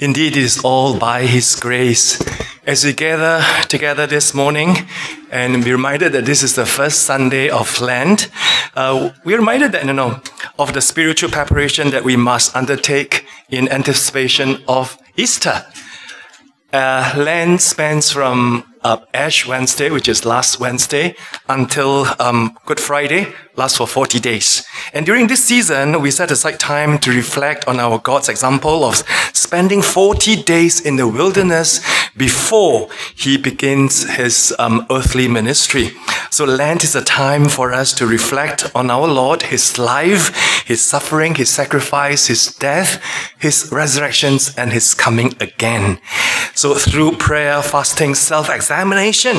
Indeed, it is all by His grace. As we gather together this morning and be reminded that this is the first Sunday of Lent, uh, we're reminded that, you know, of the spiritual preparation that we must undertake in anticipation of Easter. Uh, Lent spans from uh, Ash Wednesday, which is last Wednesday, until um, Good Friday, lasts for 40 days. And during this season, we set aside time to reflect on our God's example of spending 40 days in the wilderness before he begins his um, earthly ministry. So Lent is a time for us to reflect on our Lord, his life, his suffering, his sacrifice, his death, his resurrections, and his coming again. So through prayer, fasting, self-examination,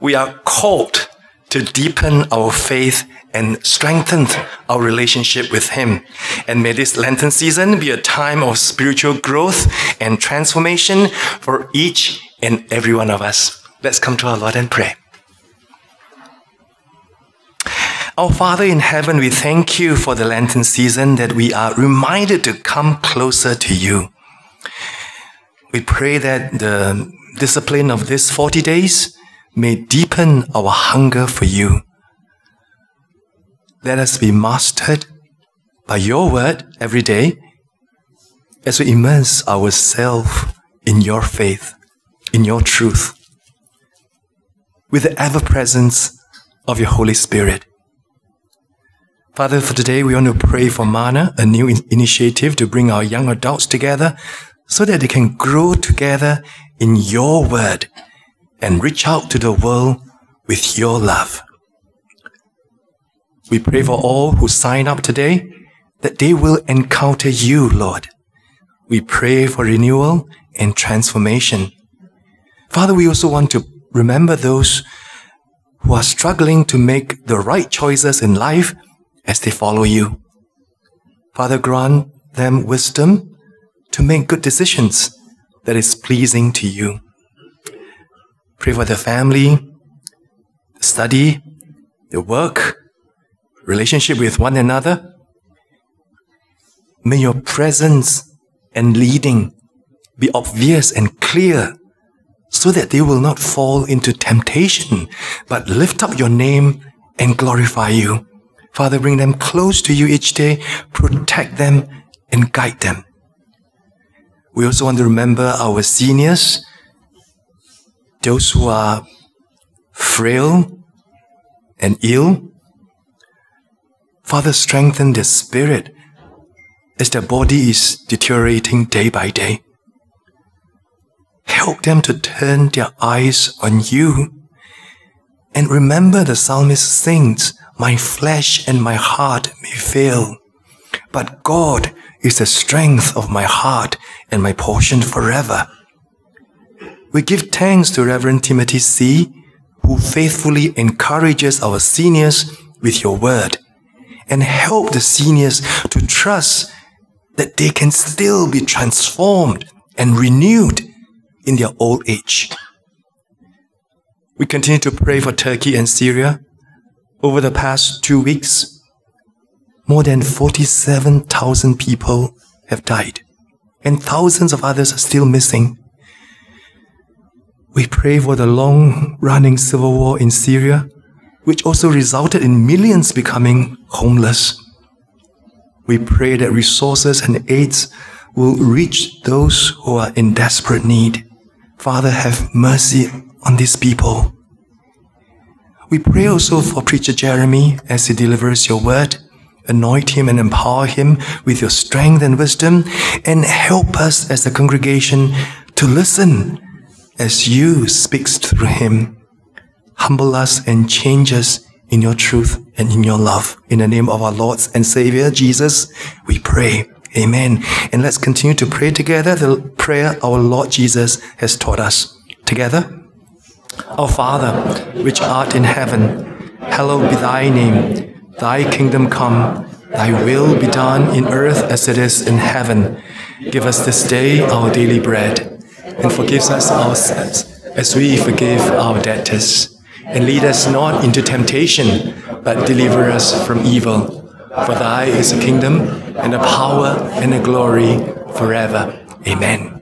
we are called to deepen our faith and strengthen our relationship with Him. And may this Lenten season be a time of spiritual growth and transformation for each and every one of us. Let's come to our Lord and pray. Our Father in heaven, we thank you for the Lenten season that we are reminded to come closer to you. We pray that the discipline of these 40 days may deepen our hunger for you. Let us be mastered by your word every day as we immerse ourselves in your faith, in your truth, with the ever presence of your Holy Spirit. Father, for today we want to pray for Mana, a new in- initiative to bring our young adults together so that they can grow together in your word and reach out to the world with your love. We pray for all who sign up today that they will encounter you, Lord. We pray for renewal and transformation. Father, we also want to remember those who are struggling to make the right choices in life as they follow you. Father, grant them wisdom to make good decisions that is pleasing to you. Pray for the family, the study, the work, relationship with one another. May your presence and leading be obvious and clear so that they will not fall into temptation, but lift up your name and glorify you. Father, bring them close to you each day, protect them and guide them. We also want to remember our seniors, those who are frail and ill. Father, strengthen their spirit as their body is deteriorating day by day. Help them to turn their eyes on you. And remember the psalmist sings, My flesh and my heart may fail, but God is the strength of my heart and my portion forever. We give thanks to Reverend Timothy C., who faithfully encourages our seniors with your word and help the seniors to trust that they can still be transformed and renewed in their old age. We continue to pray for Turkey and Syria. Over the past two weeks, more than 47,000 people have died, and thousands of others are still missing. We pray for the long running civil war in Syria, which also resulted in millions becoming homeless. We pray that resources and aids will reach those who are in desperate need. Father, have mercy on these people. We pray also for Preacher Jeremy as he delivers your word. Anoint him and empower him with your strength and wisdom, and help us as a congregation to listen as you speaks through him. Humble us and change us in your truth and in your love. In the name of our Lord and Savior Jesus, we pray. Amen. And let's continue to pray together the prayer our Lord Jesus has taught us. Together. Our Father, which art in heaven, hallowed be thy name. Thy kingdom come, thy will be done in earth as it is in heaven. Give us this day our daily bread and forgive us our sins as we forgive our debtors. And lead us not into temptation, but deliver us from evil. For thy is the kingdom, and the power, and the glory forever. Amen.